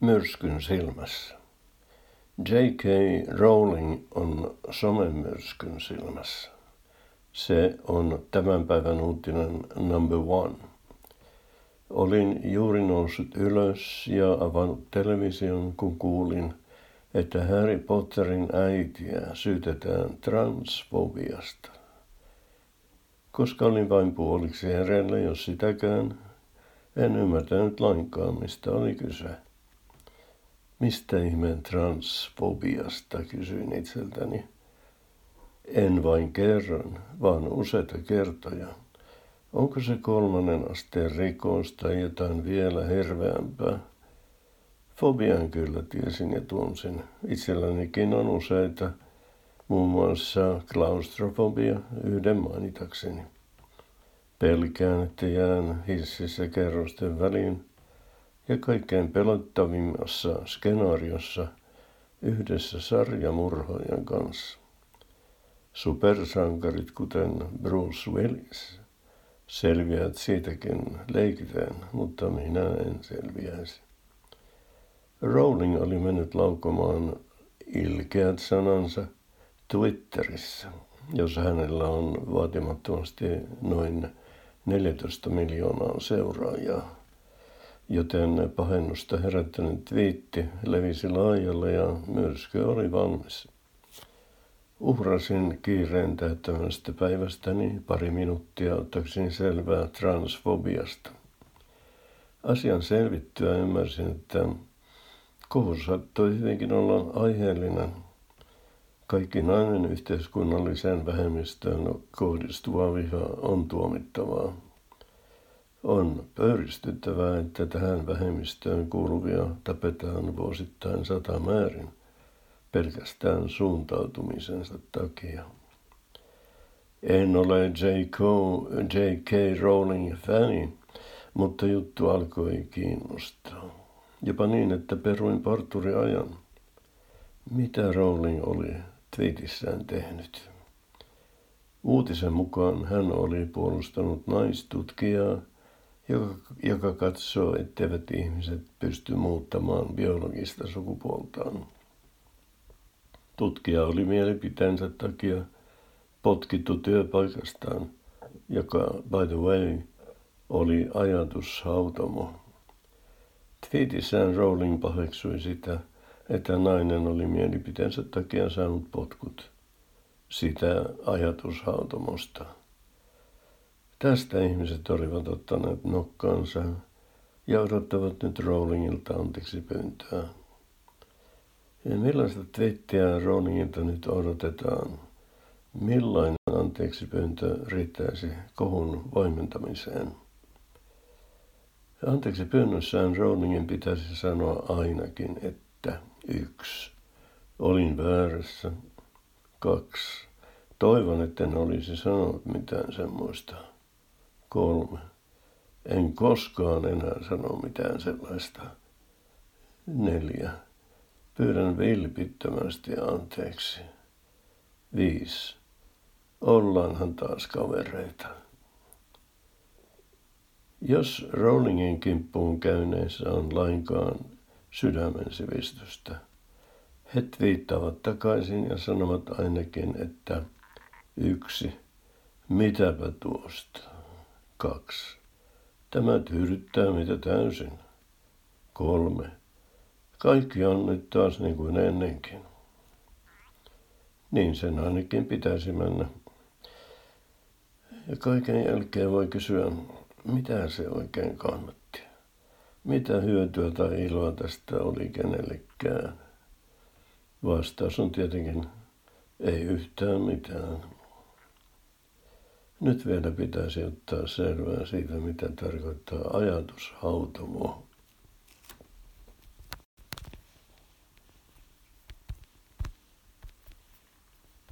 Myrskyn silmässä. J.K. Rowling on somemyrskyn silmässä. Se on tämän päivän uutinen number one. Olin juuri noussut ylös ja avannut television, kun kuulin, että Harry Potterin äitiä syytetään transfobiasta. Koska olin vain puoliksi hereillä, jos sitäkään, en ymmärtänyt lainkaan, mistä oli kyse. Mistä ihmeen transfobiasta, kysyin itseltäni. En vain kerran, vaan useita kertoja. Onko se kolmannen asteen rikos tai jotain vielä herveämpää? Fobian kyllä tiesin ja tunsin. Itsellänikin on useita, muun muassa klaustrofobia, yhden mainitakseni. Pelkään, että jään hississä kerrosten väliin ja kaikkein pelottavimmassa skenaariossa yhdessä sarjamurhaajan kanssa. Supersankarit, kuten Bruce Willis, selviävät siitäkin leikitään, mutta minä en selviäisi. Rowling oli mennyt laukomaan ilkeät sanansa Twitterissä, jos hänellä on vaatimattomasti noin 14 miljoonaa seuraajaa. Joten pahennusta herättänyt twiitti levisi laajalle ja myrsky oli valmis. Uhrasin kiireen täyttämästä päivästäni pari minuuttia ottaakseni selvää transfobiasta. Asian selvittyä ymmärsin, että kohu saattoi hyvinkin olla aiheellinen. Kaikki nainen yhteiskunnalliseen vähemmistöön kohdistuva viha on tuomittavaa. On pöyristyttävää, että tähän vähemmistöön kuuluvia tapetaan vuosittain sata määrin pelkästään suuntautumisensa takia. En ole J.K. J.K. Rowling fani, mutta juttu alkoi kiinnostaa. Jopa niin, että peruin parturiajan. Mitä Rowling oli twiitissään tehnyt? Uutisen mukaan hän oli puolustanut naistutkijaa, joka, joka katsoo, etteivät ihmiset pysty muuttamaan biologista sukupuoltaan. Tutkija oli mielipiteensä takia potkittu työpaikastaan, joka, by the way, oli ajatushautomo. Twiitissään Rowling paheksui sitä, että nainen oli mielipiteensä takia saanut potkut sitä ajatushautomosta. Tästä ihmiset olivat ottaneet nokkaansa ja odottavat nyt Rowlingilta anteeksi pyyntöä. Ja millaista twiittiä Rowlingilta nyt odotetaan? Millainen anteeksi pyyntö riittäisi kohun voimentamiseen? Anteeksi pyynnössään Rowlingin pitäisi sanoa ainakin, että yksi. Olin väärässä. Kaksi. Toivon, että en olisi sanonut mitään semmoista. Kolme. En koskaan enää sano mitään sellaista. Neljä. Pyydän vilpittömästi anteeksi. Viisi. Ollaanhan taas kavereita. Jos Rowlingin kimppuun käyneissä on lainkaan sydämen sivistystä, he viittavat takaisin ja sanovat ainakin, että yksi, mitäpä tuosta. Kaksi. Tämä tyydyttää mitä täysin. Kolme. Kaikki on nyt taas niin kuin ennenkin. Niin sen ainakin pitäisi mennä. Ja kaiken jälkeen voi kysyä, mitä se oikein kannatti. Mitä hyötyä tai iloa tästä oli kenellekään? Vastaus on tietenkin ei yhtään mitään. Nyt vielä pitäisi ottaa selvää siitä, mitä tarkoittaa ajatushautomo.